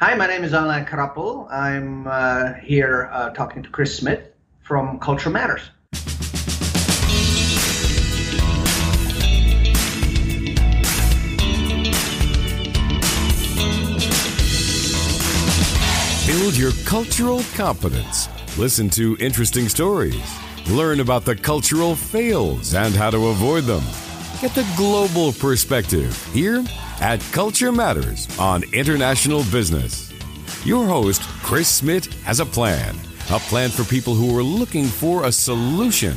Hi, my name is Alain Krapl. I'm uh, here uh, talking to Chris Smith from Culture Matters. Build your cultural competence. Listen to interesting stories. Learn about the cultural fails and how to avoid them. Get the global perspective here at Culture Matters on International Business. Your host, Chris Smith, has a plan, a plan for people who are looking for a solution.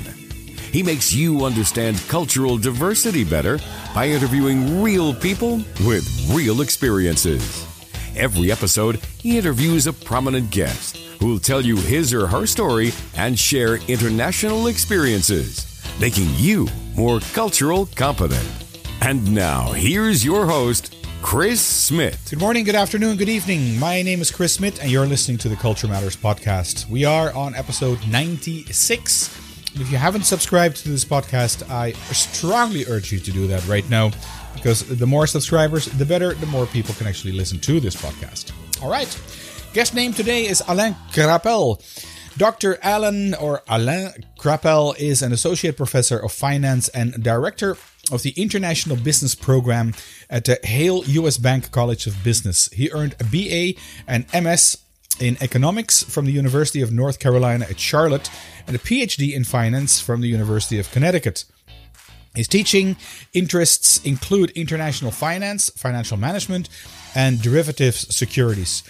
He makes you understand cultural diversity better by interviewing real people with real experiences. Every episode, he interviews a prominent guest who will tell you his or her story and share international experiences, making you more cultural competent. And now, here's your host, Chris Smith. Good morning, good afternoon, good evening. My name is Chris Smith, and you're listening to the Culture Matters podcast. We are on episode 96. If you haven't subscribed to this podcast, I strongly urge you to do that right now because the more subscribers, the better, the more people can actually listen to this podcast. All right. Guest name today is Alain Krapl. Dr. Alan or Alain Krapl is an associate professor of finance and director of the International Business Program at the Hale U.S. Bank College of Business. He earned a BA and MS in economics from the University of North Carolina at Charlotte and a PhD in finance from the University of Connecticut. His teaching interests include international finance, financial management, and derivatives securities.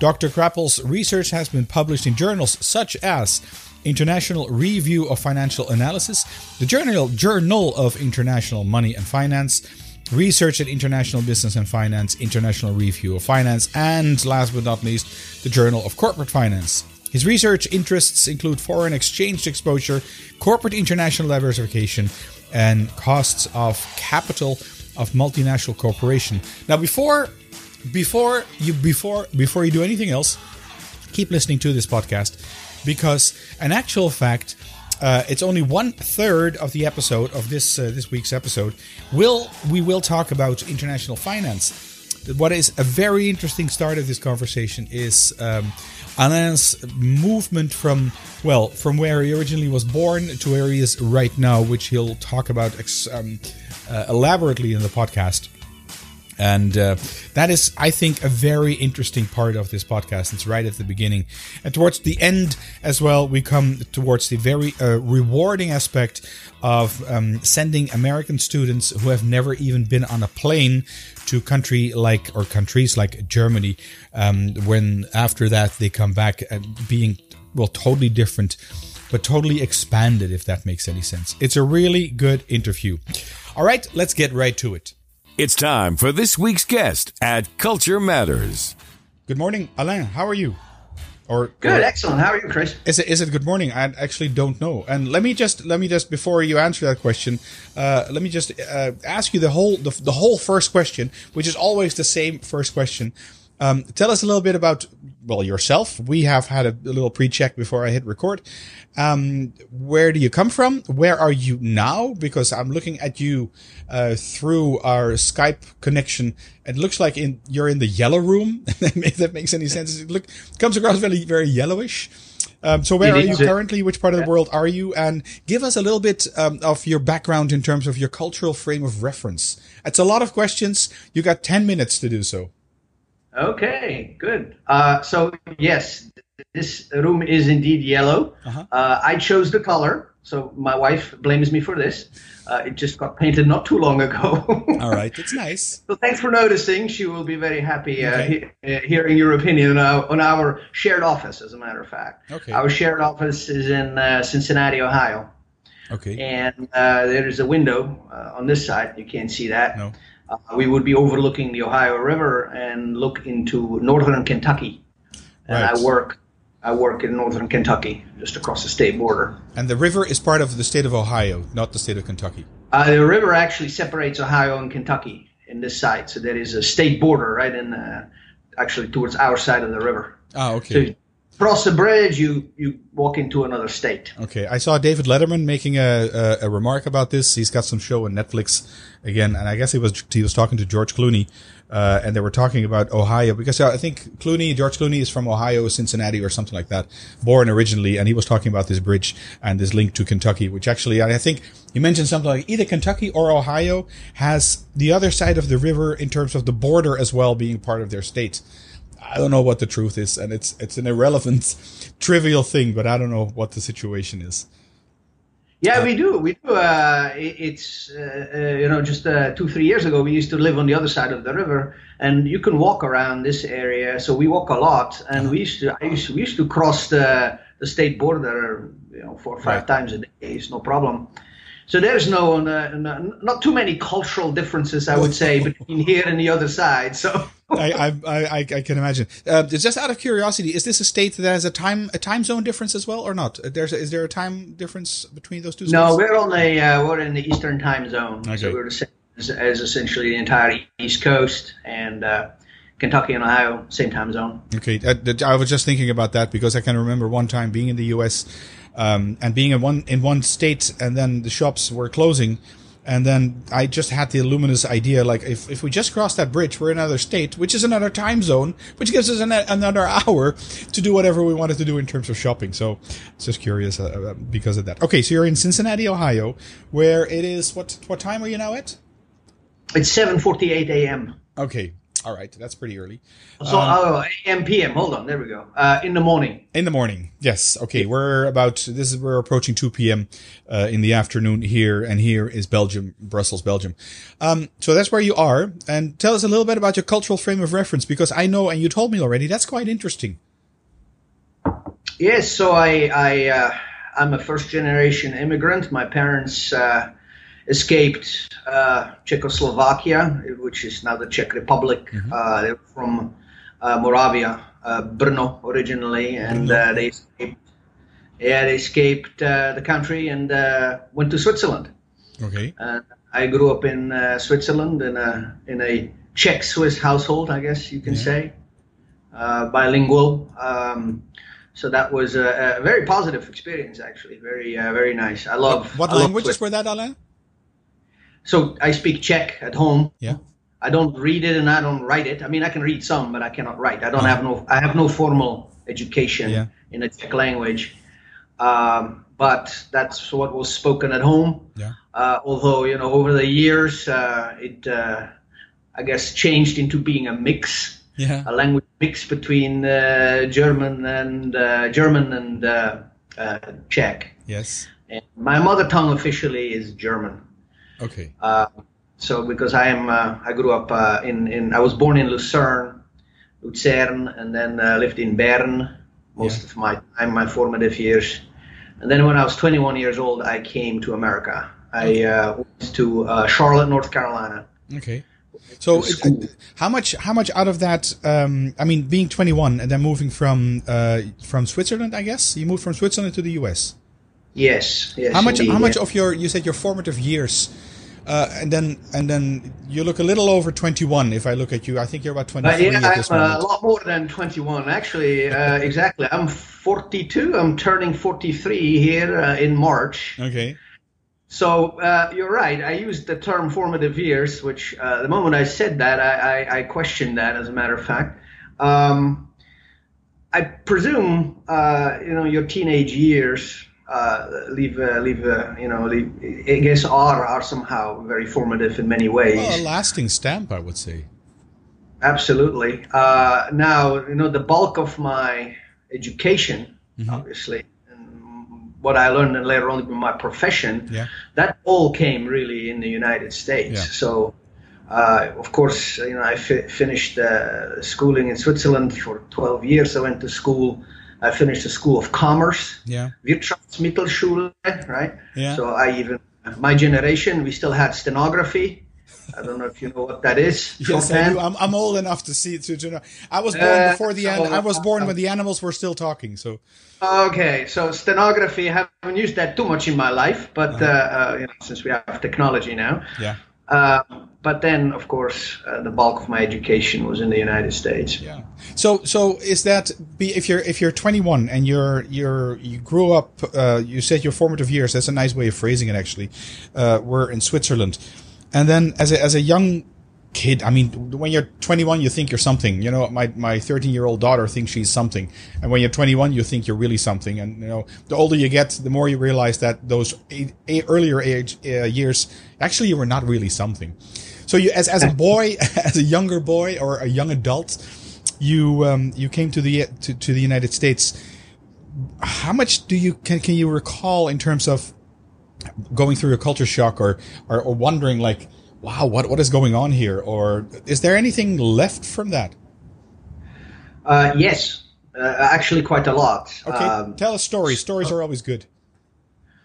Dr. Krapl's research has been published in journals such as International Review of Financial Analysis, the Journal, Journal of International Money and Finance, Research at International Business and Finance, International Review of Finance, and last but not least, the Journal of Corporate Finance. His research interests include foreign exchange exposure, corporate international diversification, and costs of capital of multinational corporation. Now, before before you before before you do anything else, keep listening to this podcast because, an actual fact, uh, it's only one third of the episode of this uh, this week's episode. Will we will talk about international finance. What is a very interesting start of this conversation is um, Alain's movement from well from where he originally was born to where he is right now, which he'll talk about ex- um, uh, elaborately in the podcast. And uh, that is, I think, a very interesting part of this podcast. It's right at the beginning. And towards the end as well, we come towards the very uh, rewarding aspect of um, sending American students who have never even been on a plane to country like or countries like Germany. Um, when after that they come back and being well totally different, but totally expanded. If that makes any sense, it's a really good interview. All right, let's get right to it. It's time for this week's guest at Culture Matters. Good morning, Alain. How are you? Or good, or, excellent. How are you, Chris? Is it is it good morning? I actually don't know. And let me just let me just before you answer that question, uh, let me just uh, ask you the whole the, the whole first question, which is always the same first question. Um, tell us a little bit about well yourself. We have had a, a little pre-check before I hit record. Um, where do you come from? Where are you now? Because I'm looking at you uh, through our Skype connection. It looks like in you're in the yellow room. if that makes any sense, it look comes across very very yellowish. Um, so where are you currently? Which part of the world are you? And give us a little bit um, of your background in terms of your cultural frame of reference. It's a lot of questions. You got 10 minutes to do so. Okay, good. Uh, so yes, this room is indeed yellow. Uh-huh. Uh, I chose the color, so my wife blames me for this. Uh, it just got painted not too long ago. All right, it's nice. So thanks for noticing. She will be very happy uh, okay. he- uh, hearing your opinion on our, on our, shared office. As a matter of fact, okay. Our shared office is in uh, Cincinnati, Ohio. Okay. And there is a window on this side. You can't see that. No uh, we would be overlooking the Ohio River and look into northern Kentucky. And right. I work I work in northern Kentucky, just across the state border. And the river is part of the state of Ohio, not the state of Kentucky. Uh, the river actually separates Ohio and Kentucky in this side, so there is a state border right in, uh, actually towards our side of the river. Ah, okay. So cross a bridge, you you walk into another state. Okay, I saw David Letterman making a, a, a remark about this. He's got some show on Netflix again, and I guess he was he was talking to George Clooney, uh, and they were talking about Ohio because I think Clooney, George Clooney, is from Ohio, Cincinnati, or something like that, born originally, and he was talking about this bridge and this link to Kentucky, which actually I think you mentioned something like either Kentucky or Ohio has the other side of the river in terms of the border as well being part of their state. I don't know what the truth is, and it's it's an irrelevant, trivial thing, but I don't know what the situation is. Yeah, uh, we do. We do. Uh, it's uh, uh, you know just uh, two three years ago we used to live on the other side of the river, and you can walk around this area. So we walk a lot, and we used to I used we used to cross the the state border you know four or five right. times a day. It's no problem. So there's no, no, not too many cultural differences, I would say, between here and the other side. So I, I, I, I, can imagine. Uh, just out of curiosity, is this a state that has a time a time zone difference as well, or not? There's a, is there a time difference between those two? No, we're on the uh, we're in the Eastern time zone, okay. so we're the same as, as, essentially the entire East Coast and. Uh, Kentucky and Ohio, same time zone. Okay, uh, I was just thinking about that because I can remember one time being in the U.S. Um, and being in one in one state, and then the shops were closing, and then I just had the luminous idea, like if, if we just cross that bridge, we're in another state, which is another time zone, which gives us an, another hour to do whatever we wanted to do in terms of shopping. So just curious uh, uh, because of that. Okay, so you're in Cincinnati, Ohio, where it is what what time are you now at? It's 7:48 a.m. Okay, all right, that's pretty early. So, uh, oh, AM, PM. Hold on, there we go. Uh, in the morning. In the morning, yes. Okay, we're about this is we're approaching two PM uh, in the afternoon here, and here is Belgium, Brussels, Belgium. Um, so that's where you are, and tell us a little bit about your cultural frame of reference, because I know, and you told me already, that's quite interesting. Yes, so I, I, uh, I'm a first generation immigrant. My parents uh, escaped uh, Czechoslovakia, which is now the Czech Republic. Mm-hmm. Uh, from uh, Moravia, uh, Brno originally, and uh, they escaped. Yeah, they escaped uh, the country and went to Switzerland. Okay. I grew up in Switzerland in a in a Czech Swiss household, I guess you can yeah. say, bilingual. Um, so that was a, a, very positive experience, actually. Very, very nice. I love. What, what I languages were that, Alain? So I speak Czech at home. Yeah. I don't read it and I don't write it. I mean, I can read some, but I cannot write. I don't have no. I have no formal education yeah. in the Czech language. Um, but that's what was spoken at home. Yeah. Uh, although you know, over the years, uh, it uh, I guess changed into being a mix. Yeah. A language mix between uh, German and uh, German and uh, Czech. Yes. And my mother tongue officially is German. Okay. Uh, so because I am, uh, I grew up uh, in, in, I was born in Lucerne, Lucerne, and then uh, lived in Bern most yeah. of my time, my formative years. And then when I was 21 years old, I came to America. I uh, went to uh, Charlotte, North Carolina. Okay. So, it, how much? How much out of that? Um, I mean, being 21 and then moving from uh, from Switzerland, I guess you moved from Switzerland to the U.S. Yes. Yes. How much? Indeed, how much yeah. of your? You said your formative years uh, and then and then you look a little over 21 if I look at you. I think you're about 23 uh, yeah, at this I'm, moment. a lot more than 21 actually. Uh, exactly. I'm 42. I'm turning 43 here uh, in March. Okay. So uh, you're right. I used the term formative years, which uh, the moment I said that, I, I, I, questioned that. As a matter of fact, um, I presume you know your teenage years uh, leave uh, leave uh, you know leave, I guess are are somehow very formative in many ways. Well, a lasting stamp, I would say. Absolutely. Uh, now you know the bulk of my education, mm-hmm. obviously, and what I learned and later on in my profession, yeah. that all came really in the United States. Yeah. So. Uh, of course, you know, I fi- finished uh, schooling in Switzerland for 12 years. I went to school I finished the School of Commerce, yeah, Wirtschaftsmittelschule, right? Yeah. So I even my generation we still had stenography. I don't know if you know what that is. yes, I do. I'm, I'm old enough to see to, to know. I was born uh, before the so, I was born when the animals were still talking. So. Okay, so stenography. I haven't used that too much in my life, but uh-huh. uh, uh, you know, since we have technology now. Yeah. Uh, but then, of course, uh, the bulk of my education was in the United States. Yeah. So, so is that if you're if you're 21 and you're you're you grew up, uh, you said your formative years. That's a nice way of phrasing it. Actually, uh, were in Switzerland, and then as a as a young kid. I mean, when you're 21, you think you're something. You know, my my 13 year old daughter thinks she's something, and when you're 21, you think you're really something. And you know, the older you get, the more you realize that those eight, eight earlier age uh, years actually you were not really something. So you, as as a boy, as a younger boy or a young adult, you um, you came to the to, to the United States. How much do you can can you recall in terms of going through a culture shock or, or, or wondering like wow, what what is going on here? Or is there anything left from that? Uh, yes, uh, actually, quite a lot. Okay, um, tell us stories. Stories are always good.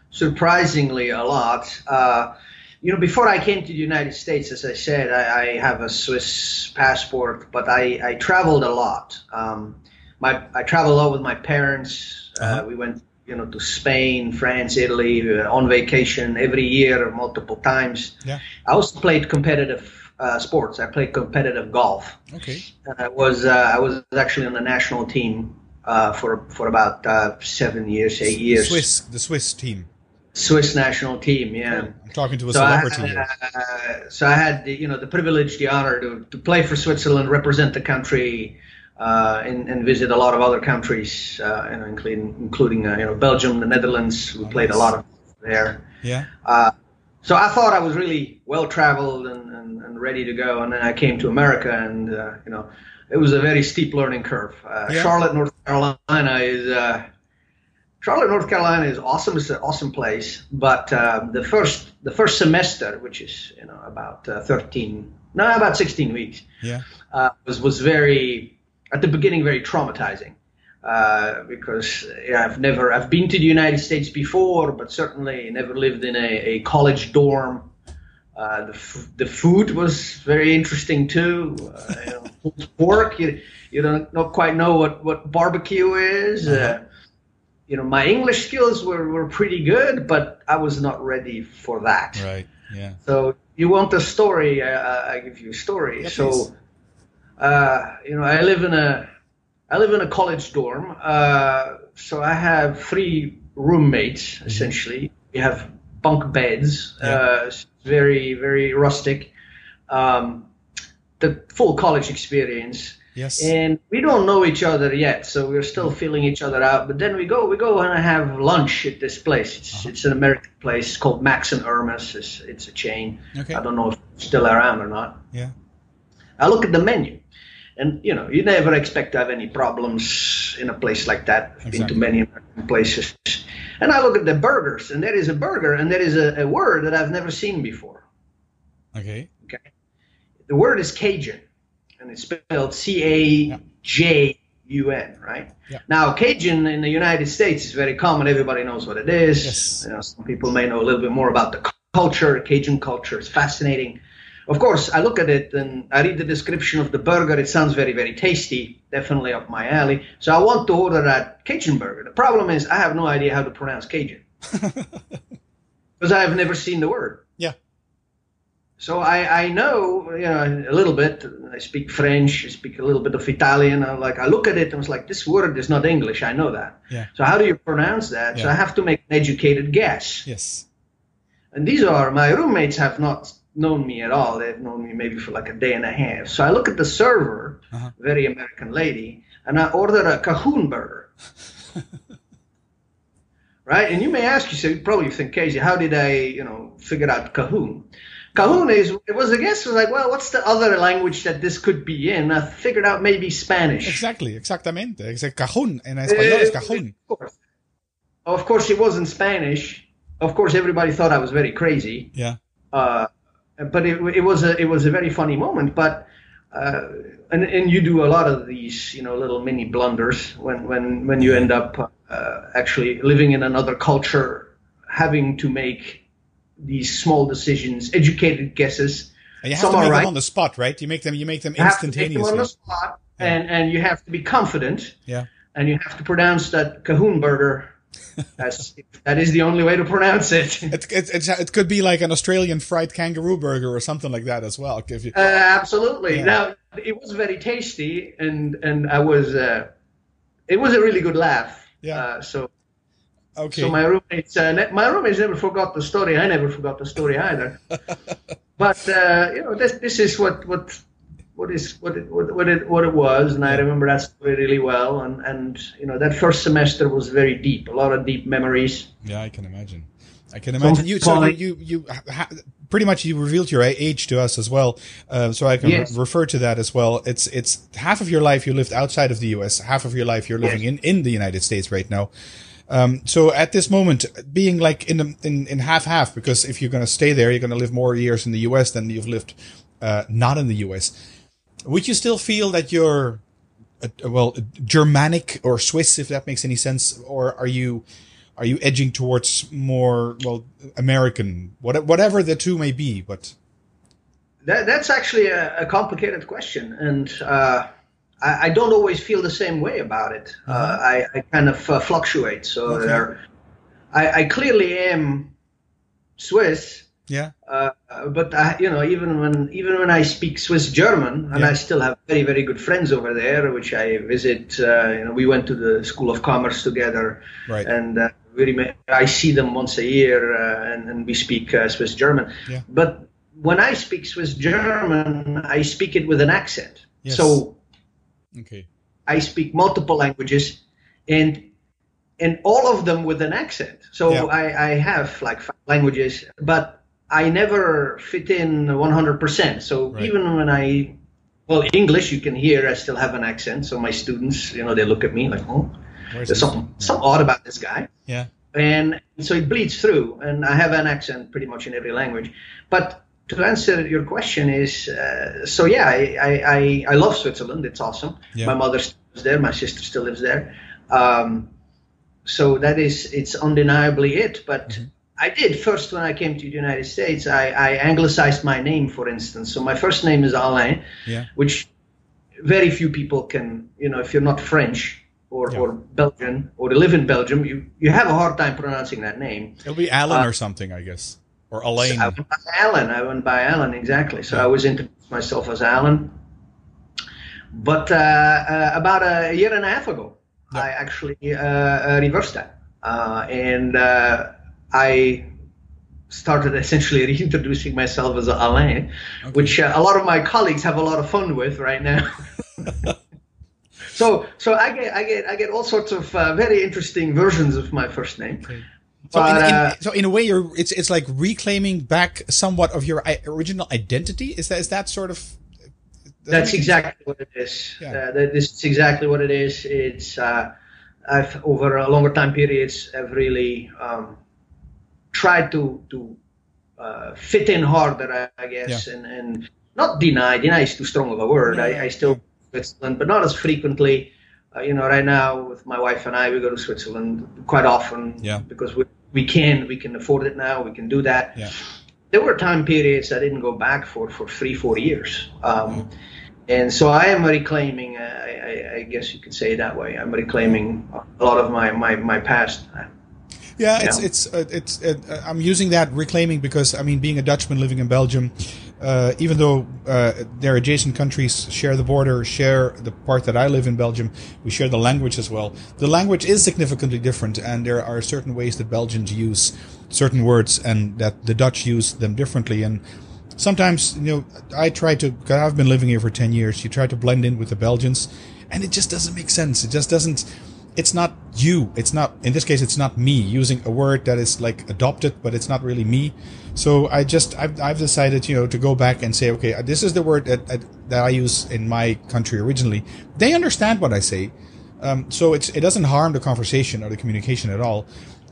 Surprisingly, a lot. Uh, you know, before I came to the United States, as I said, I, I have a Swiss passport, but I, I traveled a lot. Um, my I traveled a lot with my parents. Uh, uh-huh. we went you know to Spain, France, Italy uh, on vacation every year, multiple times. Yeah. I also played competitive uh, sports. I played competitive golf. Okay. I was uh, I was actually on the national team uh, for for about uh, seven years, eight years. Swiss, the Swiss team. Swiss national team, yeah. I'm talking to a so celebrity. I, uh, so I had, the, you know, the privilege, the honor to, to play for Switzerland, represent the country, uh, and, and, visit a lot of other countries, uh, you know, including including uh, you know Belgium, the Netherlands. We played a lot of there. Yeah. Uh, so I thought I was really well traveled and, and, and, ready to go, and then I came to America, and uh, you know, it was a very steep learning curve. Uh, yeah. Charlotte, North Carolina is. Charlotte, North Carolina is awesome. It's an awesome place, but the first the first semester, which is you know about thirteen, no, about sixteen weeks, yeah, was was very at the beginning very traumatizing uh, because yeah, I've never I've been to the United States before, but certainly never lived in a, a college dorm. Uh, the, f- the food was very interesting too. Uh, you know, pork, you, you don't not quite know what, what barbecue is. Uh-huh. Uh, you know, my English skills were, were pretty good, but I was not ready for that. Right. Yeah. So you want a story? I, I give you a story. So uh, you know, I live in a I live in a college dorm, uh, so I have three roommates mm-hmm. essentially. We have bunk beds, yeah. uh, very very rustic. Um, the full college experience. Yes. And we don't know each other yet, so we're still mm-hmm. feeling each other out. But then we go, we go and have lunch at this place. It's, uh-huh. it's an American place called Max and Erma's. It's, it's a chain. Okay. I don't know if it's still around or not. Yeah. I look at the menu. And you know, you never expect to have any problems in a place like that. I've exactly. been to many American places, and I look at the burgers, and there is a burger, and there is a, a word that I've never seen before. Okay. Okay. The word is Cajun, and it's spelled C A J U N, right? Yeah. Now, Cajun in the United States is very common. Everybody knows what it is. Yes. You know, some people may know a little bit more about the culture. Cajun culture is fascinating. Of course, I look at it and I read the description of the burger. It sounds very, very tasty, definitely up my alley. So I want to order that Cajun burger. The problem is I have no idea how to pronounce Cajun because I have never seen the word. Yeah. So I, I know you know a little bit. I speak French. I speak a little bit of Italian. I like I look at it and was like, this word is not English. I know that. Yeah. So how do you pronounce that? Yeah. So I have to make an educated guess. Yes. And these are my roommates have not known me at all. They've known me maybe for like a day and a half. So I look at the server, uh-huh. very American lady, and I order a Cahoon burger. right? And you may ask yourself, you probably think, Casey, how did I, you know, figure out Cahoon? Cahoon is, it was, I guess, was like, well, what's the other language that this could be in? I figured out maybe Spanish. Exactly, exactamente. It's a Cahoon. En español es Cahoon. Of course. Of course, it wasn't Spanish. Of course, everybody thought I was very crazy. Yeah. Uh, but it, it was a it was a very funny moment. But uh, and and you do a lot of these you know little mini blunders when when when you end up uh, actually living in another culture, having to make these small decisions, educated guesses. And you have Some to make right. them on the spot, right? You make them you make them you instantaneously. Have to make them on the spot, yeah. and and you have to be confident. Yeah. And you have to pronounce that Cahoon burger That's, that is the only way to pronounce it. it, it, it, could be like an Australian fried kangaroo burger or something like that as well. If you, uh, absolutely. Yeah. Now it was very tasty, and and I was uh, it was a really good laugh. Yeah. Uh, so. Okay. So my roommates, uh, my roommates never forgot the story. I never forgot the story either. but uh, you know, this this is what what what is what it, what, what it what it was, and I remember that story really well. And and you know that first semester was very deep, a lot of deep memories. Yeah, I can imagine. I can imagine you. So you you, ha, pretty much you revealed your age to us as well, uh, so I can yes. re- refer to that as well. It's it's half of your life you lived outside of the U.S., half of your life you're living yes. in in the United States right now. Um, so at this moment, being like in the, in in half half, because if you're going to stay there, you're going to live more years in the U.S. than you've lived uh, not in the U.S would you still feel that you're, uh, well, Germanic or Swiss, if that makes any sense, or are you, are you edging towards more well American, whatever the two may be? But that, that's actually a, a, complicated question, and uh, I, I, don't always feel the same way about it. Uh, uh-huh. Uh, I, I, kind of uh, fluctuate. So okay. there, I, I, clearly am Swiss, yeah. Uh, but I, you know, even when even when I speak Swiss German, and yeah. I still have very very good friends over there, which I visit. Uh, you know, we went to the School of Commerce together, right? And uh, really, I see them once a year, uh, and, and we speak uh, Swiss German. Yeah. But when I speak Swiss German, I speak it with an accent. Yes. So, okay, I speak multiple languages, and and all of them with an accent. So yeah. I, I have like five languages, but I never fit in 100%. So right. even when I, well, English, you can hear I still have an accent. So my students, you know, they look at me like, oh, Where's there's something, yeah. something odd about this guy. Yeah. And so it bleeds through, and I have an accent pretty much in every language. But to answer your question is, uh, so yeah, I, I, I, love Switzerland. It's awesome. Yeah. My mother still lives there. My sister still lives there. Um, so that is, it's undeniably it. But mm-hmm. I did first when I came to the United States. I, I anglicized my name, for instance. So my first name is Alain, yeah. which very few people can. You know, if you're not French or, yeah. or Belgian or live in Belgium, you you have a hard time pronouncing that name. It'll be Alan uh, or something, I guess, or Alain. So I went by Alan. I went by Alan exactly. So yeah. I was introduced myself as Alan. But uh, uh, about a year and a half ago, I actually uh, uh, reversed that, uh, and I started essentially reintroducing myself as Alain, okay. which uh, a lot of my colleagues have a lot of fun with right now. so, so I get, I get, I get all sorts of uh, very interesting versions of my first name. Okay. So, but, in, in, uh, so in a way, you're it's it's like reclaiming back somewhat of your original identity. Is that is that sort of? That's exactly what it is. Yeah. Uh, this is exactly what it is. It's uh, I've over a longer time periods, I've really um, try to to uh, fit in harder, I, guess, yeah. and and not deny. Deny is too strong of a word. Yeah, I, I, still Switzerland, but not as frequently. Uh, you know, right now with my wife and I, we go to Switzerland quite often yeah. because we we can we can afford it now. We can do that. Yeah. There were time periods I didn't go back for for three four years. Um, and so I am reclaiming. Uh, I, I, guess you could say it that way. I'm reclaiming a lot of my my my past. Yeah, it's it's uh, it's uh, I'm using that reclaiming because I mean, being a Dutchman living in Belgium, uh, even though uh, their adjacent countries share the border, share the part that I live in Belgium, we share the language as well. The language is significantly different, and there are certain ways that Belgians use certain words, and that the Dutch use them differently. And sometimes, you know, I try to. I've been living here for ten years. You try to blend in with the Belgians, and it just doesn't make sense. It just doesn't it's not you. It's not, in this case, it's not me using a word that is like adopted, but it's not really me. So I just, I've, I've decided, you know, to go back and say, okay, this is the word that, that I use in my country originally. They understand what I say. Um, so it's, it doesn't harm the conversation or the communication at all.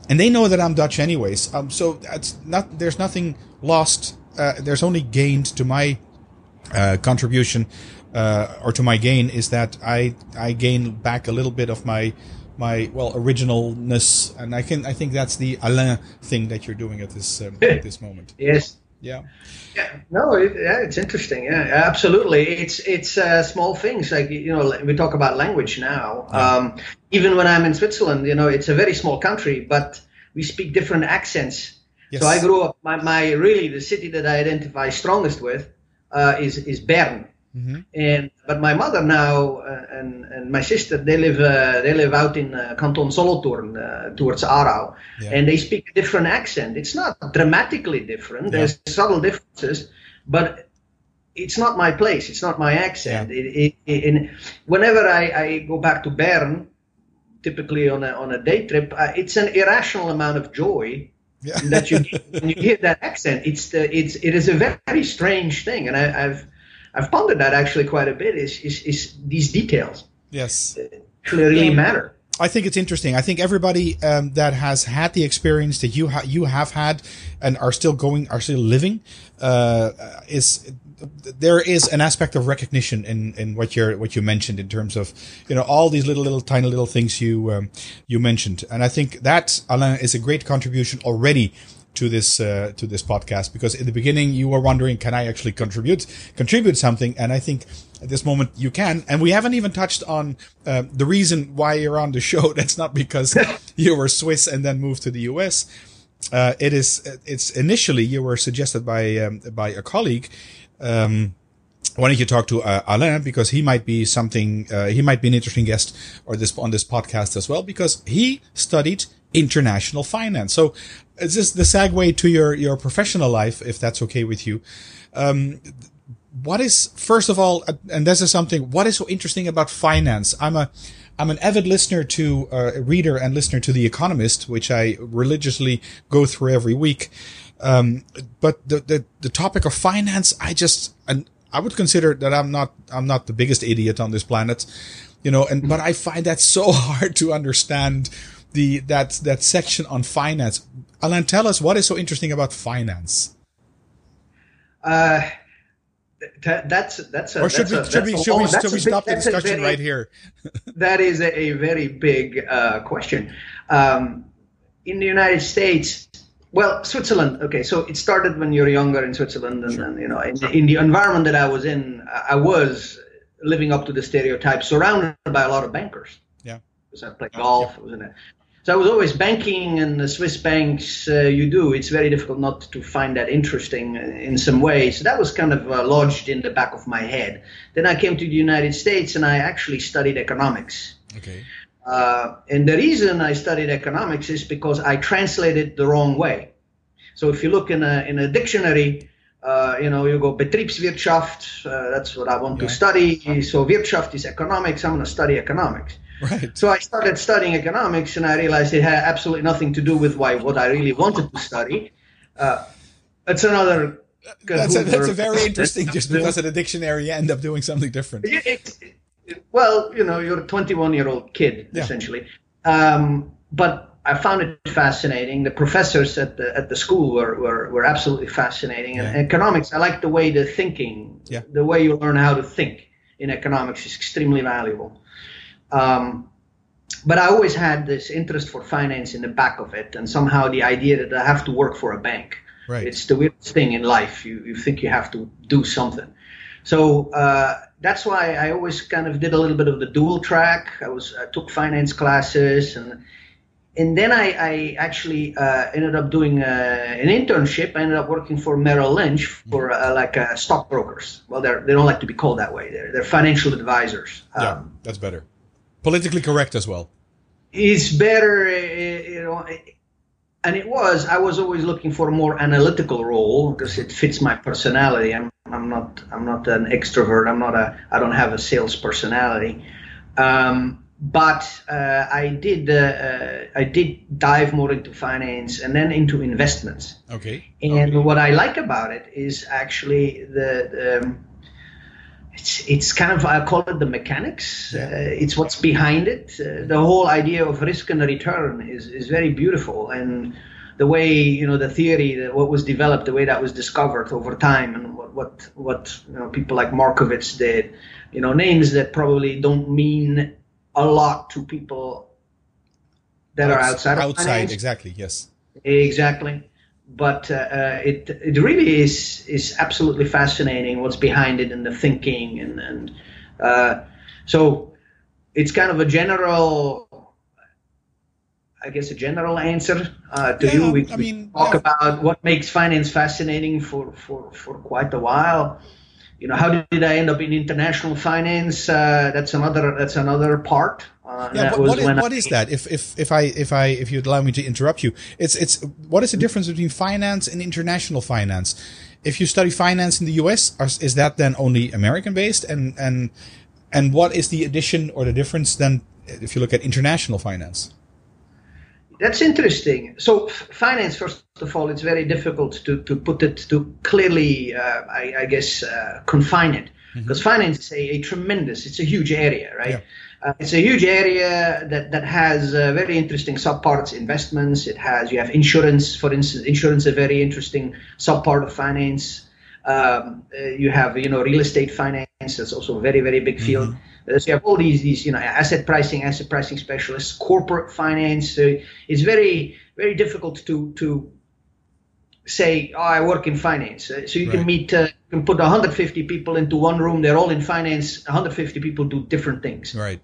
And they know that I'm Dutch anyways. Um, so it's not, there's nothing lost. Uh, there's only gained to my, uh, contribution uh, or to my gain is that I I gain back a little bit of my my well originalness, and I can I think that's the Alain thing that you're doing at this um, at this moment. Yes, Yeah. Yeah. No, it, yeah, it's interesting. Yeah, absolutely. It's it's uh, small things like you know we talk about language now. Yeah. Um, even when I'm in Switzerland, you know, it's a very small country, but we speak different accents. Yes. So I grew up. My, my really the city that I identify strongest with uh, is is Bern. Mm-hmm. And but my mother now uh, and and my sister they live uh, they live out in uh, Canton Solothurn uh, towards Aarau, yeah. and they speak a different accent. It's not dramatically different. Yeah. There's subtle differences, but it's not my place. It's not my accent. Yeah. It, it, it, whenever I, I go back to Bern, typically on a on a day trip, uh, it's an irrational amount of joy yeah. that you when you hear that accent. It's the it's it is a very, very strange thing, and I, I've I've pondered that actually quite a bit. Is is, is these details? Yes, actually really yeah. matter. I think it's interesting. I think everybody um, that has had the experience that you ha- you have had and are still going, are still living, uh, is there is an aspect of recognition in, in what you're what you mentioned in terms of you know all these little little tiny little things you um, you mentioned, and I think that Alain is a great contribution already to this uh, to this podcast because in the beginning you were wondering can I actually contribute contribute something? And I think at this moment you can. And we haven't even touched on uh, the reason why you're on the show. That's not because you were Swiss and then moved to the US uh, it is it's initially you were suggested by um, by a colleague um, why don't you talk to uh, Alain because he might be something uh, he might be an interesting guest or this on this podcast as well because he studied international finance. So is this the segue to your, your professional life, if that's okay with you? Um, what is, first of all, uh, and this is something, what is so interesting about finance? I'm a, I'm an avid listener to, uh, reader and listener to The Economist, which I religiously go through every week. Um, but the, the, the topic of finance, I just, and I would consider that I'm not, I'm not the biggest idiot on this planet, you know, and, but I find that so hard to understand the that that section on finance. Alan, tell us what is so interesting about finance. Uh, that's that's a, or should we should we should we, should we stop the discussion very, right here? that is a, a very big uh, question. Um, in the United States, well, Switzerland. Okay, so it started when you're younger in Switzerland, and, sure. and you know, in, in, the environment that I was in, I was living up to the stereotype, surrounded by a lot of bankers. Yeah, because I played golf. Yeah. I was in a so I was always banking and the Swiss banks uh, you do. It's very difficult not to find that interesting in some ways. So that was kind of uh, lodged in the back of my head. Then I came to the United States and I actually studied economics. Okay. Uh, and the reason I studied economics is because I translated the wrong way. So if you look in a in a dictionary, uh, you know, you go Betriebswirtschaft, uh, that's what I want yeah. to study. So Wirtschaft is economics. I'm going to study economics. Right. So I started studying economics, and I realized it had absolutely nothing to do with why what I really wanted to study. Uh, it's another. That's a, that's a very interesting. Just because of the dictionary, you end up doing something different. It, it, well, you know, you're a 21 year old kid yeah. essentially, um, but I found it fascinating. The professors at the at the school were were, were absolutely fascinating. And yeah. economics, I like the way the thinking, yeah. the way you learn how to think in economics is extremely valuable. Um, but I always had this interest for finance in the back of it, and somehow the idea that I have to work for a bank. Right. It's the weirdest thing in life. You you think you have to do something. So uh, that's why I always kind of did a little bit of the dual track. I was I took finance classes and and then I, I actually uh, ended up doing uh, an internship. I ended up working for Merrill Lynch for uh, like uh, stockbrokers. Well, they they don't like to be called that way. They're they're financial advisors. Um, yeah, that's better politically correct as well. It's better, eh, you know, and it was. I was always looking for a more analytical role because it fits my personality. I'm, I'm not, I'm not an extrovert. I'm not a, I don't have a sales personality. Um, but uh, I did, uh, uh, I did dive more into finance and then into investments. Okay. And okay. what I like about it is actually the. um, it's it's kind of I call it the mechanics. Uh, it's what's behind it. Uh, the whole idea of risk and return is is very beautiful, and the way you know the theory, that what was developed, the way that was discovered over time, and what what what you know people like Markowitz did, you know names that probably don't mean a lot to people that are outside outside exactly yes. Exactly. But uh, uh, it it really is is absolutely fascinating what's behind it and the thinking and and uh, so it's kind of a general I guess a general answer uh, to Yeah, you. We, I mean, talk yeah. about what makes finance fascinating for, for, for quite a while. You know, how did I end up in international finance? Uh, that's another that's another part. Uh, Yeah, that what, what, is, when I- what is that? If if if I if I if you'd allow me to interrupt you, it's it's what is the difference between finance and international finance? If you study finance in the U.S., are, is that then only American based? And and and what is the addition or the difference then if you look at international finance? That's interesting. So, f- finance, first of all, it's very difficult to, to put it to clearly, uh, I, I guess, uh, confine it. Because finance is a, a tremendous, it's a huge area, right? Yeah. Uh, it's a huge area that, that has uh, very interesting subparts, investments. It has, you have insurance, for instance, insurance is a very interesting subpart of finance. Um, uh, you have, you know, real estate finance. That's also a very, very big field. Uh, so you have all these, these, you know, asset pricing, asset pricing specialists, corporate finance. So it's very, very difficult to to say, oh, I work in finance. Uh, so you can meet, uh, you can put 150 people into one room. They're all in finance. 150 people do different things Right.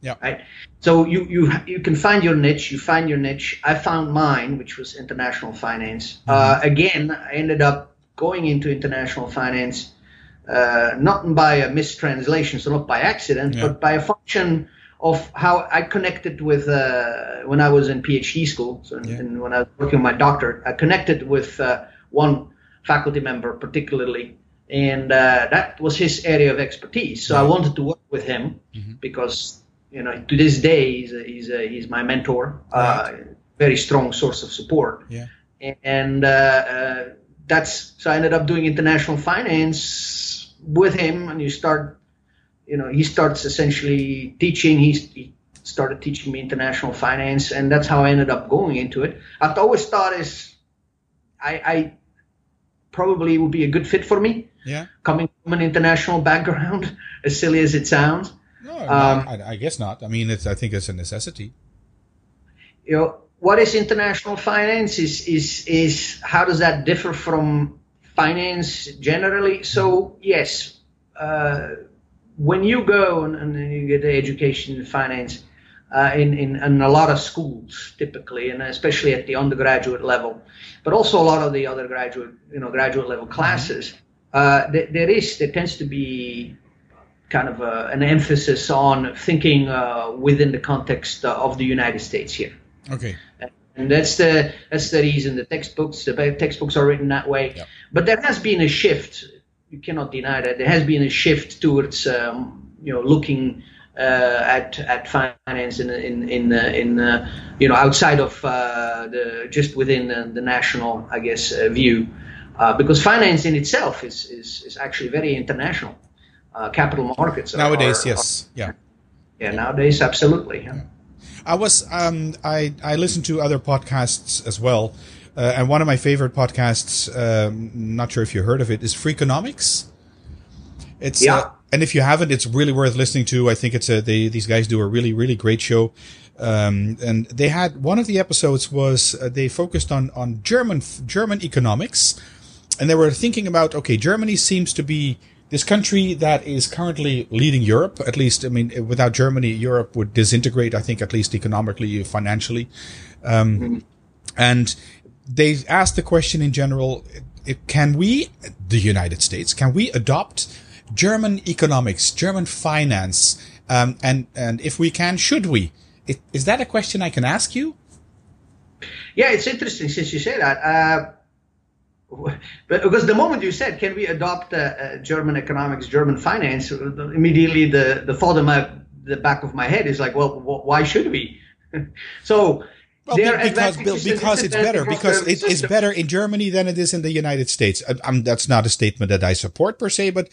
Yeah. right? So you you you can find your niche. You find your niche. I found mine, which was international finance. Uh, again, I ended up going into international finance, uh, not by a mistranslation, so not by accident, Yeah. but by a function of how I connected with uh, when I was in PhD school. So Yeah. and when I was working on my doctorate, I connected with uh, one faculty member particularly. And uh, that was his area of expertise. So I wanted to work with him because you know to this day he's a, he's, a, he's my mentor, uh, very strong source of support, Yeah. and uh, uh, that's so I ended up doing international finance with him, and you start, you know, he starts essentially teaching. He's, he started teaching me international finance, and that's how I ended up going into it. I've always thought is, I, I probably would be a good fit for me Yeah. coming from an international background, as silly as it sounds. No, Um, I, I guess not. I mean, it's I think it's a necessity. you know what is international finance is is is how does that differ from finance generally. So yes uh, when you go and, and you get the education in finance uh, in, in in a lot of schools typically and especially at the undergraduate level but also a lot of the other graduate you know graduate level classes uh, there, there is there tends to be kind of a, an emphasis on thinking uh, within the context uh, of the United States here. Okay. And that's the that's the reason the textbooks the textbooks are written that way. Yep. But there has been a shift. You cannot deny that there has been a shift towards um, you know looking uh, at at finance in in in uh, in uh, you know outside of uh, the just within the, the national I guess uh, view uh, because finance in itself is is, is actually very international. Uh, capital markets are- Nowadays, are- yes. Yeah. yeah, nowadays absolutely. Yeah. I was um, I I listened to other podcasts as well, uh, and one of my favorite podcasts. Um, not sure if you heard of it. Is Freakonomics. It's Yeah. uh, and if you haven't, it's really worth listening to. I think it's a they these guys do a really really great show. Um, and they had one of the episodes was uh, they focused on on German German economics, and they were thinking about okay, Germany seems to be this country that is currently leading Europe. At least, I mean, without Germany, Europe would disintegrate. I think at least economically, financially, um, and they asked the question in general: Can we, the United States, can we adopt German economics, German finance, um, and and if we can, should we? Is that a question I can ask you? Yeah, it's interesting since you say that. Uh, but because the moment you said, "Can we adopt uh, uh, German economics, German finance?" immediately the the thought in my the back of my head is like, "Well, wh- why should we?" so Well, be- because and because it's better because it is better in Germany than it is in the United States. I, I'm, that's not a statement that I support per se, but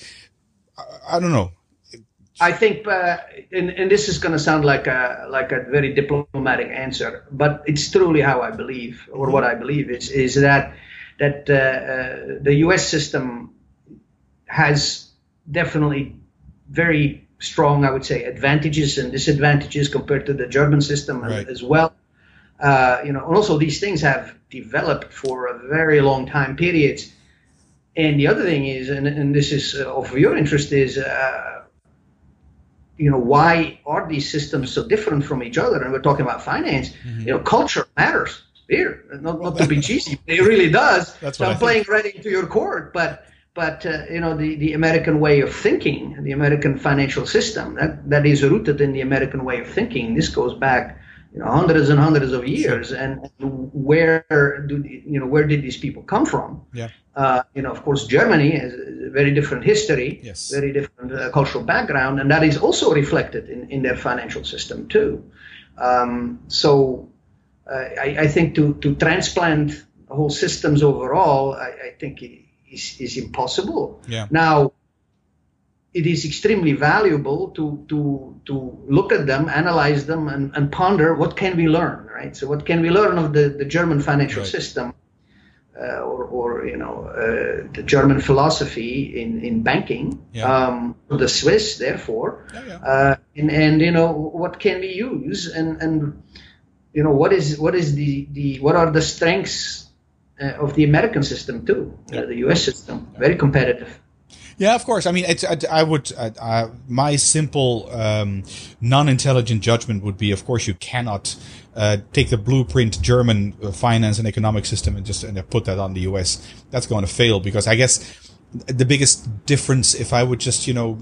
I, I don't know. I think, uh, and, and this is going to sound like a like a very diplomatic answer, but it's truly how I believe, or what I believe is is that that uh, uh, the U.S. system has definitely very strong, I would say, advantages and disadvantages compared to the German system Right. as well. Uh, you know, and also these things have developed for a very long time periods. And the other thing is, and, and this is uh, of your interest, is uh, you know why are these systems so different from each other? And we're talking about finance. Mm-hmm. You know, culture matters here. Not, not to be cheesy, it really does. That's so I'm playing right into your court, but but uh, you know the, the American way of thinking, the American financial system that, that is rooted in the American way of thinking. This goes back you know hundreds and hundreds of years, and, where do you know where did these people come from? Yeah. Uh, you know, of course, Germany has a very different history, yes. very different uh, cultural background, and that is also reflected in, in their financial system too. Um, so, I, I, think to, to transplant whole systems overall, I, I think is, is impossible. Yeah. Now, it is extremely valuable to to to look at them, analyze them, and, and ponder what can we learn, right? So, what can we learn of the, the German financial right. system, uh, or, or you know uh, the German philosophy in in banking, yeah. um, the Swiss, therefore, yeah. Uh, and and you know what can we use, and and you know what is what is the the what are the strengths uh, of the American system too, uh, the U.S. system, very competitive. Yeah, of course. I mean, it's, I, I would, uh, my simple, um, non-intelligent judgment would be, of course, you cannot uh, take the blueprint German finance and economic system and just and put that on the US. That's going to fail because I guess the biggest difference, if I would just, you know,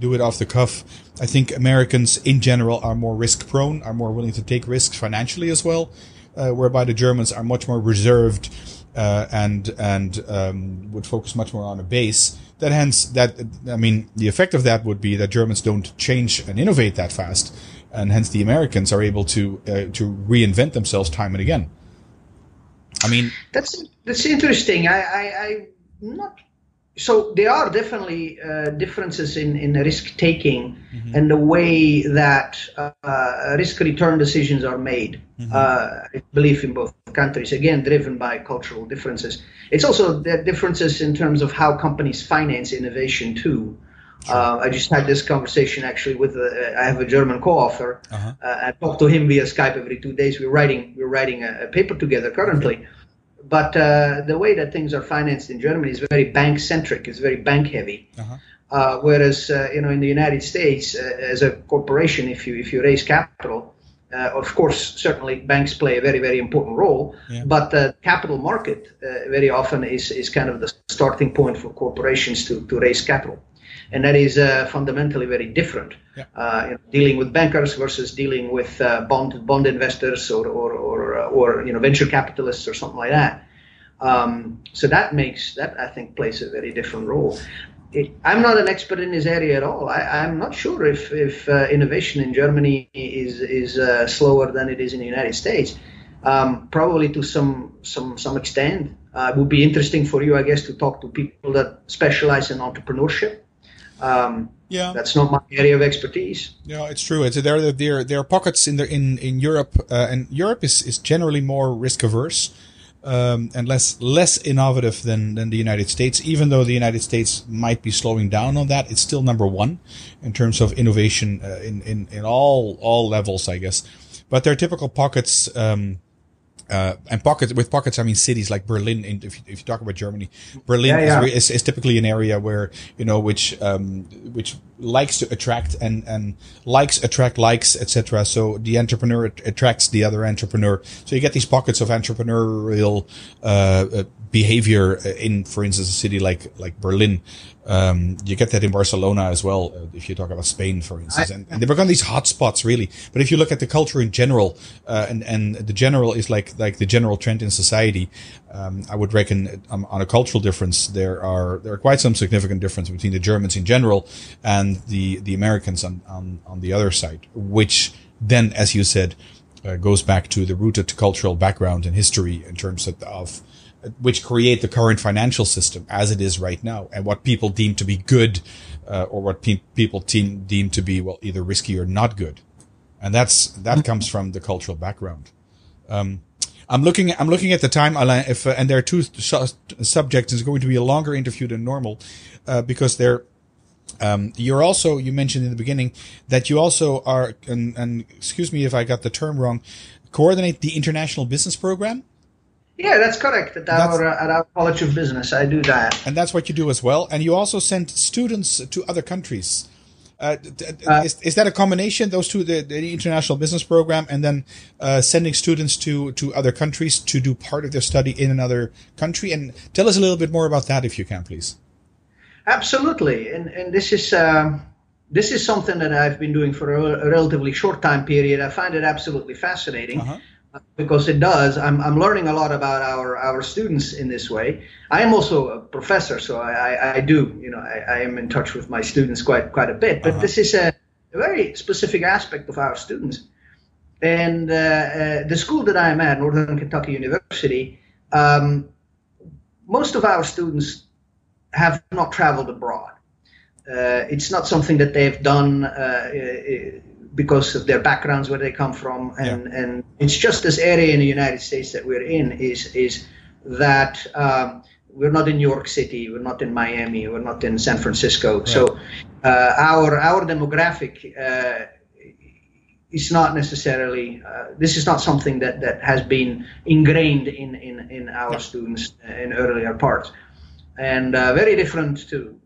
do it off the cuff, I think Americans in general are more risk prone, are more willing to take risks financially as well, uh, whereby the Germans are much more reserved uh, and and um, would focus much more on a base. That hence that I mean the effect of that would be that Germans don't change and innovate that fast, and hence the Americans are able to uh, to reinvent themselves time and again. I mean that's that's interesting. I, I I'm not so there are definitely uh, differences in, in risk taking mm-hmm. and the way that uh, risk return decisions are made. Mm-hmm. Uh, I believe in both countries, again, driven by cultural differences. It's also the differences in terms of how companies finance innovation too. Sure. Uh, I just had this conversation actually with a, I have a German co-author. Uh-huh. Uh, I talk to him via Skype every two days. We're writing we're writing a, a paper together currently but uh, the way that things are financed in Germany is very bank centric. It's very bank heavy. Uh-huh. Uh, whereas uh, you know in the United States, uh, as a corporation, if you if you raise capital, uh, of course certainly banks play a very very important role. Yeah. But the capital market uh, very often is is kind of the starting point for corporations to to raise capital and that is uh, fundamentally very different. Yeah. Uh, you know, dealing with bankers versus dealing with uh, bond bond investors or or or, uh, or you know venture capitalists or something like that. Um, so that makes that I think plays a very different role. It, I'm not an expert in this area at all. I, am not sure if if uh, innovation in Germany is is uh, slower than it is in the United States. Um, probably to some some some extent. Uh, it would be interesting for you, I guess, to talk to people that specialize in entrepreneurship um, yeah, that's not my area of expertise. Yeah, it's true. It's there. There, there are pockets in the in in Europe, uh, and Europe is is generally more risk averse. Um, and less less innovative than, than the United States. Even though the United States might be slowing down on that, it's still number one in terms of innovation uh, in, in in all all levels, I guess. But there are typical pockets. Um, uh, and pockets with pockets, I mean cities like Berlin. In, if, you, if you talk about Germany, Berlin yeah, yeah. Is, is, is, typically an area where you know which um, which likes to attract and and likes attract likes, etc. So the entrepreneur attracts the other entrepreneur. So you get these pockets of entrepreneurial uh, uh behavior in, for instance, a city like like Berlin. Um, you get that in Barcelona as well, uh, if you talk about Spain, for instance. And, and, they become these hotspots, really. But if you look at the culture in general, uh, and, and the general is like, like the general trend in society, um, I would reckon um, on a cultural difference, there are, there are quite some significant difference between the Germans in general and the, the Americans on, on, on the other side, which then, as you said, uh, goes back to the rooted cultural background and history in terms of, of which create the current financial system as it is right now and what people deem to be good uh, or what pe- people deem, deem to be well either risky or not good and that's that comes from the cultural background um, I'm looking I'm looking at the time Alain if uh, and there are two su- subjects it's going to be a longer interview than normal uh, because they're um, you're also you mentioned in the beginning that you also are and, and excuse me if I got the term wrong coordinate the international business program. Yeah, that's correct. At our, uh, at our College of Business, I do that. And that's what you do as well. And you also send students to other countries. Uh, uh, is, is that a combination, those two, the, the international business program and then uh, sending students to, to other countries to do part of their study in another country? And tell us a little bit more about that, if you can, please. Absolutely. And, and this is. Um, this is something that I've been doing for a, a relatively short time period. I find it absolutely fascinating. Uh-huh because it does. I'm, I'm learning a lot about our, our students in this way. I am also a professor, so I, I, I do, you know, I, I, am in touch with my students quite quite a bit. But uh-huh. this is a, very specific aspect of our students. And uh, uh, the school that I'm at, Northern Kentucky University, um, most of our students have not traveled abroad. Uh, it's not something that they've done uh, because of their backgrounds, where they come from, and yeah. and it's just this area in the United States that we're in is is that um, we're not in New York City, we're not in Miami, we're not in San Francisco. Right. So uh, our our demographic. Uh, is not necessarily uh, this is not something that, that has been ingrained in, in, in our students in earlier parts and uh, very different to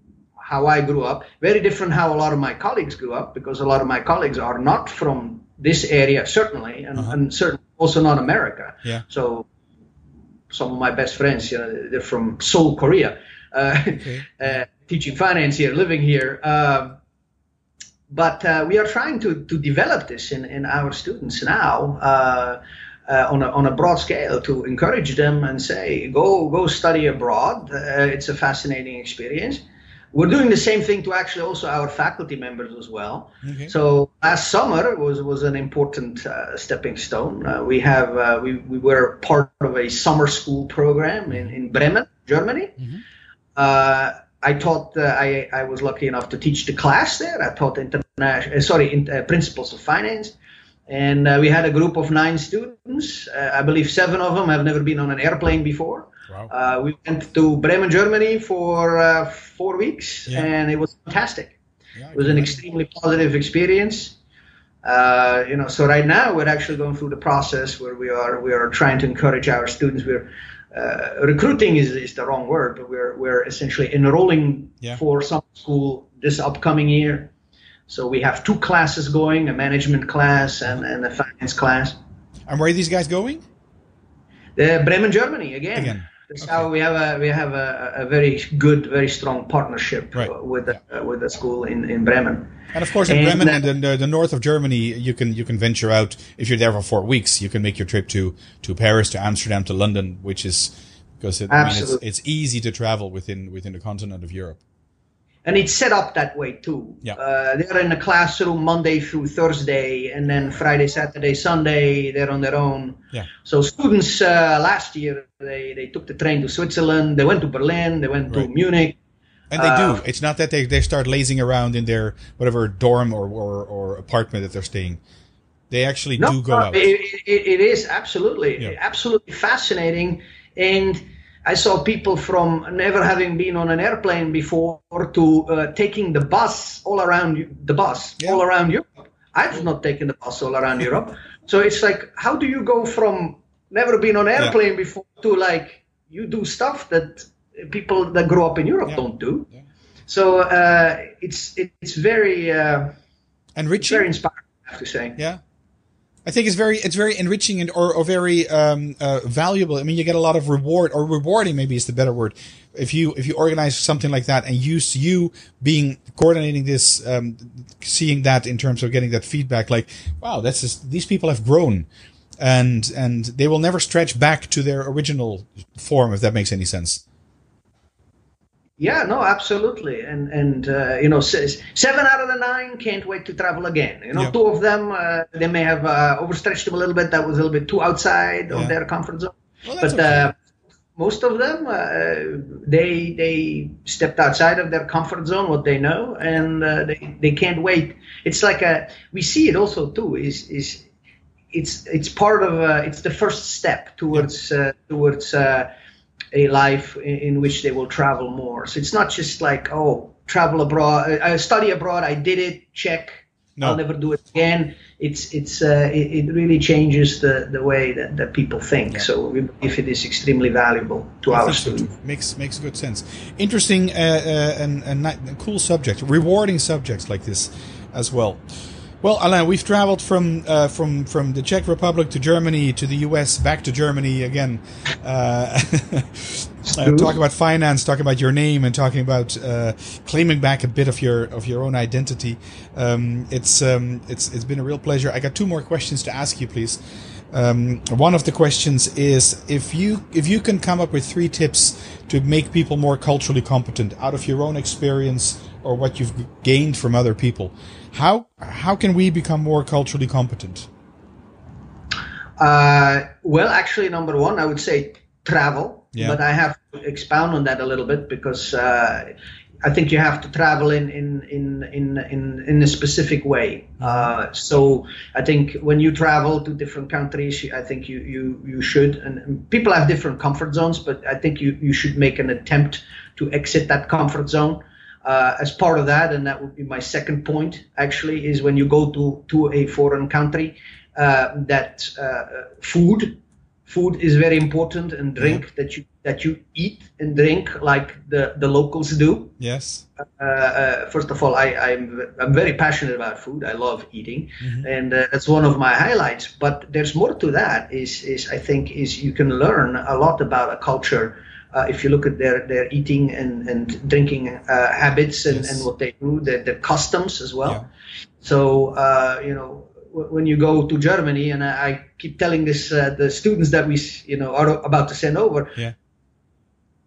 how I grew up. Very different how a lot of my colleagues grew up because a lot of my colleagues are not from this area, certainly, and, uh-huh. and certainly also not America. Yeah. So some of my best friends, you know, they're from Seoul, Korea, uh, okay. uh, teaching finance here, living here. Um, but uh, we are trying to, to develop this in, in our students now. Uh, uh, on, a, on a broad scale to encourage them and say go go study abroad uh, it's a fascinating experience we're doing the same thing to actually also our faculty members as well. Okay. So last summer was was an important uh, stepping stone. Uh, we have uh, we we were part of a summer school program in in Bremen, Germany. Mm-hmm. Uh, I taught. Uh, I I was lucky enough to teach the class there. I taught international. Uh, sorry, in, principles of finance. And we had a group of nine students. I believe seven of them have never been on an airplane before. Wow. Uh, we went to Bremen, Germany for uh, four weeks, yeah. and it was fantastic. Yeah, it was an extremely positive experience. Uh, you know, so right now we're actually going through the process where we are we are trying to encourage our students. We're uh, recruiting is, is the wrong word, but we're we're essentially enrolling yeah. for some school this upcoming year. So we have two classes going: a management class and, and a finance class. And where are these guys going? Uh, Bremen, Germany again. Again. That's okay. how we have a we have a, a very good, very strong partnership right. with the, uh, with the school in, in Bremen. And of course, in and Bremen and the, the, the, north of Germany, you can you can venture out if you're there for four weeks. You can make your trip to to Paris, to Amsterdam, to London, which is because it, I mean, it's, it's easy to travel within within the continent of Europe and it's set up that way too. Yeah. Uh, they're in a classroom Monday through Thursday, and then Friday, Saturday, Sunday they're on their own. Yeah. So students uh, last year they, they took the train to Switzerland, they went to Berlin, they went right. to Munich. And they uh, do. It's not that they, they start lazing around in their whatever dorm or, or, or apartment that they're staying. They actually no, do go out. It, it, it is absolutely, yeah. absolutely fascinating. And I saw people from never having been on an airplane before to uh, taking the bus all around the bus yeah. all around Europe. I've not taken the bus all around Europe. So it's like, how do you go from never been on an airplane yeah. before to like you do stuff that people that grow up in Europe yeah. don't do? So uh, it's it's very uh, enriching, very inspiring. I have to say. Yeah. I think it's very it's very enriching and or, or very um, uh, valuable. I mean, you get a lot of reward or rewarding. Maybe is the better word. If you if you organize something like that and use you being coordinating this, um, seeing that in terms of getting that feedback, like wow, that's just, these people have grown, and and they will never stretch back to their original form if that makes any sense. Yeah, no, absolutely, and and uh, you know, seven out of the nine can't wait to travel again. You know, yeah. two of them uh, they may have uh, overstretched them a little bit. That was a little bit too outside yeah. of their comfort zone. Well, but okay. Uh, most of them, uh, they they stepped outside of their comfort zone, what they know, and uh, they they can't wait. It's like a we see it also too. Is is it's it's part of it's the first step towards yeah. towards a life in, in, which they will travel more. So it's not just like, oh, travel abroad, I uh, study abroad, I did it, check. no. I'll never do it again. It's it's uh, it, it, really changes the, the way that, that people think. Yeah. So if it is extremely valuable to our students, makes makes good sense. Interesting uh, uh, and, and cool subject, rewarding subjects like this as well. Well, Alain, we've traveled from uh, from from the Czech Republic to Germany to the U.S. back to Germany again. Uh, uh, talking about finance, talking about your name, and talking about uh, claiming back a bit of your of your own identity. Um, it's um, it's it's been a real pleasure. I got two more questions to ask you, please. Um, one of the questions is if you if you can come up with three tips to make people more culturally competent out of your own experience or what you've gained from other people how how can we become more culturally competent? Uh, well, actually, number one, I would say travel, yeah. but I have to expound on that a little bit because uh, I think you have to travel in in in in in, in a specific way. Mm-hmm. Uh, so I think when you travel to different countries, I think you you you should. And people have different comfort zones, but I think you you should make an attempt to exit that comfort zone uh, as part of that, and that would be my second point actually, is when you go to, to a foreign country, uh, that uh, food food is very important and drink mm-hmm. that you that you eat and drink like the, the locals do. Yes. Uh, uh, first of all, I, I'm I'm very passionate about food. I love eating, mm-hmm. and uh, that's one of my highlights. But there's more to that. Is is I think is you can learn a lot about a culture uh, if you look at their, their eating and, and drinking uh, habits and, yes. and what they do, their, their customs as well. Yeah. So, uh, you know, when you go to Germany, and I, I keep telling this uh, the students that we, you know, are about to send over, yeah.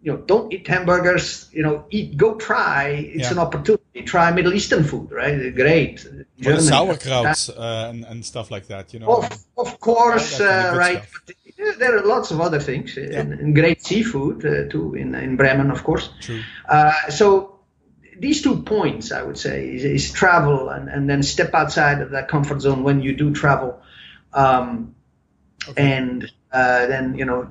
you know, don't eat hamburgers. You know, eat, go try. It's yeah. an opportunity. Try Middle Eastern food, right? Great. German, sauerkraut uh, and, and stuff like that. You know, of, of course, uh, right. But, there are lots of other things yeah. and, and, great seafood uh, too in, in Bremen, of course. Uh, so these two points, I would say, is, is, travel and, and then step outside of that comfort zone when you do travel, um, okay. and uh, then you know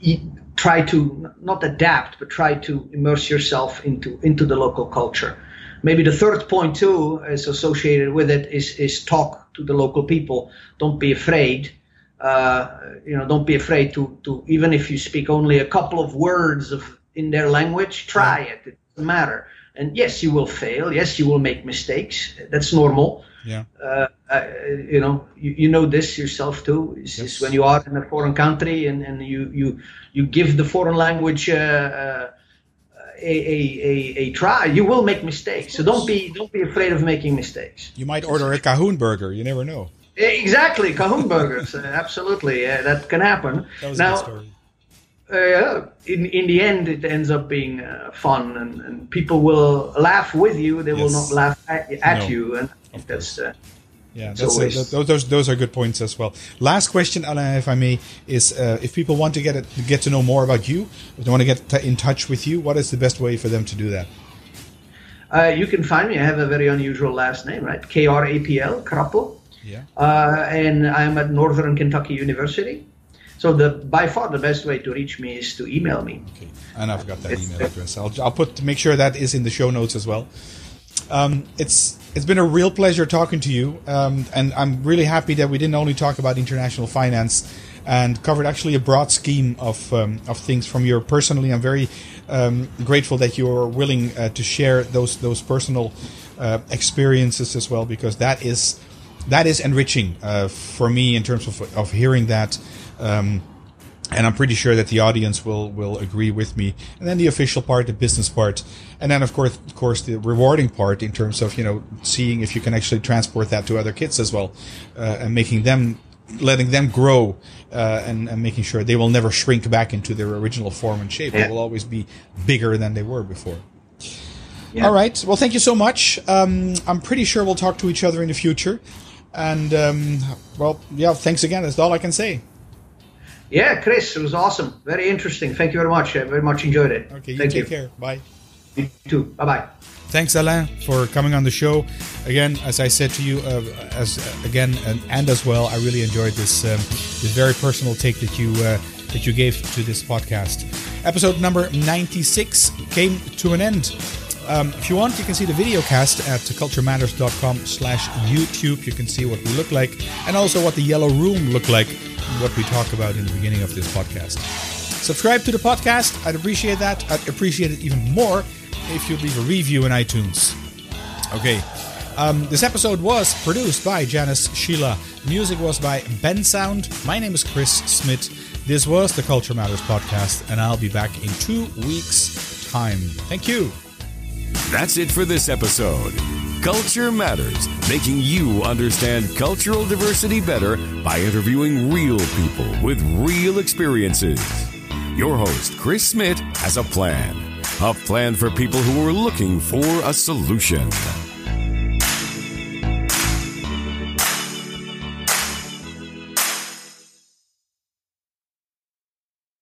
eat, try to not adapt, but try to immerse yourself into into the local culture. Maybe the third point too is associated with it is is talk to the local people. Don't be afraid uh, you know, don't be afraid to, to, even if you speak only a couple of words of in their language, try it. It doesn't matter. And yes, you will fail. Yes, you will make mistakes. That's normal. Yeah. Uh, uh, you know, you, you know this yourself too. It's yes. just when you are in a foreign country and, and you, you, you give the foreign language, uh, uh, a, a, a, a, try, you will make mistakes. So don't be don't be afraid of making mistakes. You might order a Cahoon burger. You never know. Exactly, Cahoon burgers. uh, absolutely, uh, that can happen. That now, a good story. Uh, in in the end, it ends up being uh, fun, and, and people will laugh with you. They yes. will not laugh at, at no, you, and that's. Uh, yeah, that's a, that, those those are good points as well. Last question, Alain, if I may, is uh, if people want to get it, get to know more about you, if they want to get t- in touch with you, what is the best way for them to do that? Uh, you can find me. I have a very unusual last name, right? K R A P L, Krapl. Yeah. Uh, and I'm at Northern Kentucky University. So the by far the best way to reach me is to email me. Okay, and I've got that it's, email address. I'll, I'll put make sure that is in the show notes as well. Um, it's it's been a real pleasure talking to you, um, and I'm really happy that we didn't only talk about international finance and covered actually a broad scheme of um, of things from your personally. I'm very um, grateful that you are willing uh, to share those those personal uh, experiences as well, because that is that is enriching uh, for me in terms of of hearing that. Um, and I'm pretty sure that the audience will will agree with me. And then the official part, the business part, and then of course, of course, the rewarding part in terms of you know seeing if you can actually transport that to other kids as well, uh, and making them, letting them grow, uh, and, and making sure they will never shrink back into their original form and shape. Yeah. They will always be bigger than they were before. Yeah. All right. Well, thank you so much. Um, I'm pretty sure we'll talk to each other in the future. And um, well, yeah, thanks again. That's all I can say. Yeah, Chris, it was awesome. Very interesting. Thank you very much. I very much enjoyed it. Okay, you Thank take you. care. Bye. You too. Bye bye. Thanks, Alain, for coming on the show. Again, as I said to you, uh, as uh, again and, and, as well, I really enjoyed this um, this very personal take that you uh, that you gave to this podcast. Episode number ninety six came to an end. Um, if you want, you can see the video cast at culturematters.com slash YouTube. You can see what we look like and also what the yellow room looked like, what we talked about in the beginning of this podcast. Subscribe to the podcast. I'd appreciate that. I'd appreciate it even more if you'd leave a review in iTunes. Okay. Um, this episode was produced by Janice Sheila. Music was by Bensound. My name is Chris Smit. This was the Culture Matters podcast, and I'll be back in two weeks' time. Thank you. That's it for this episode. Culture Matters, making you understand cultural diversity better by interviewing real people with real experiences. Your host, Chris Smit, has a plan. A plan for people who are looking for a solution.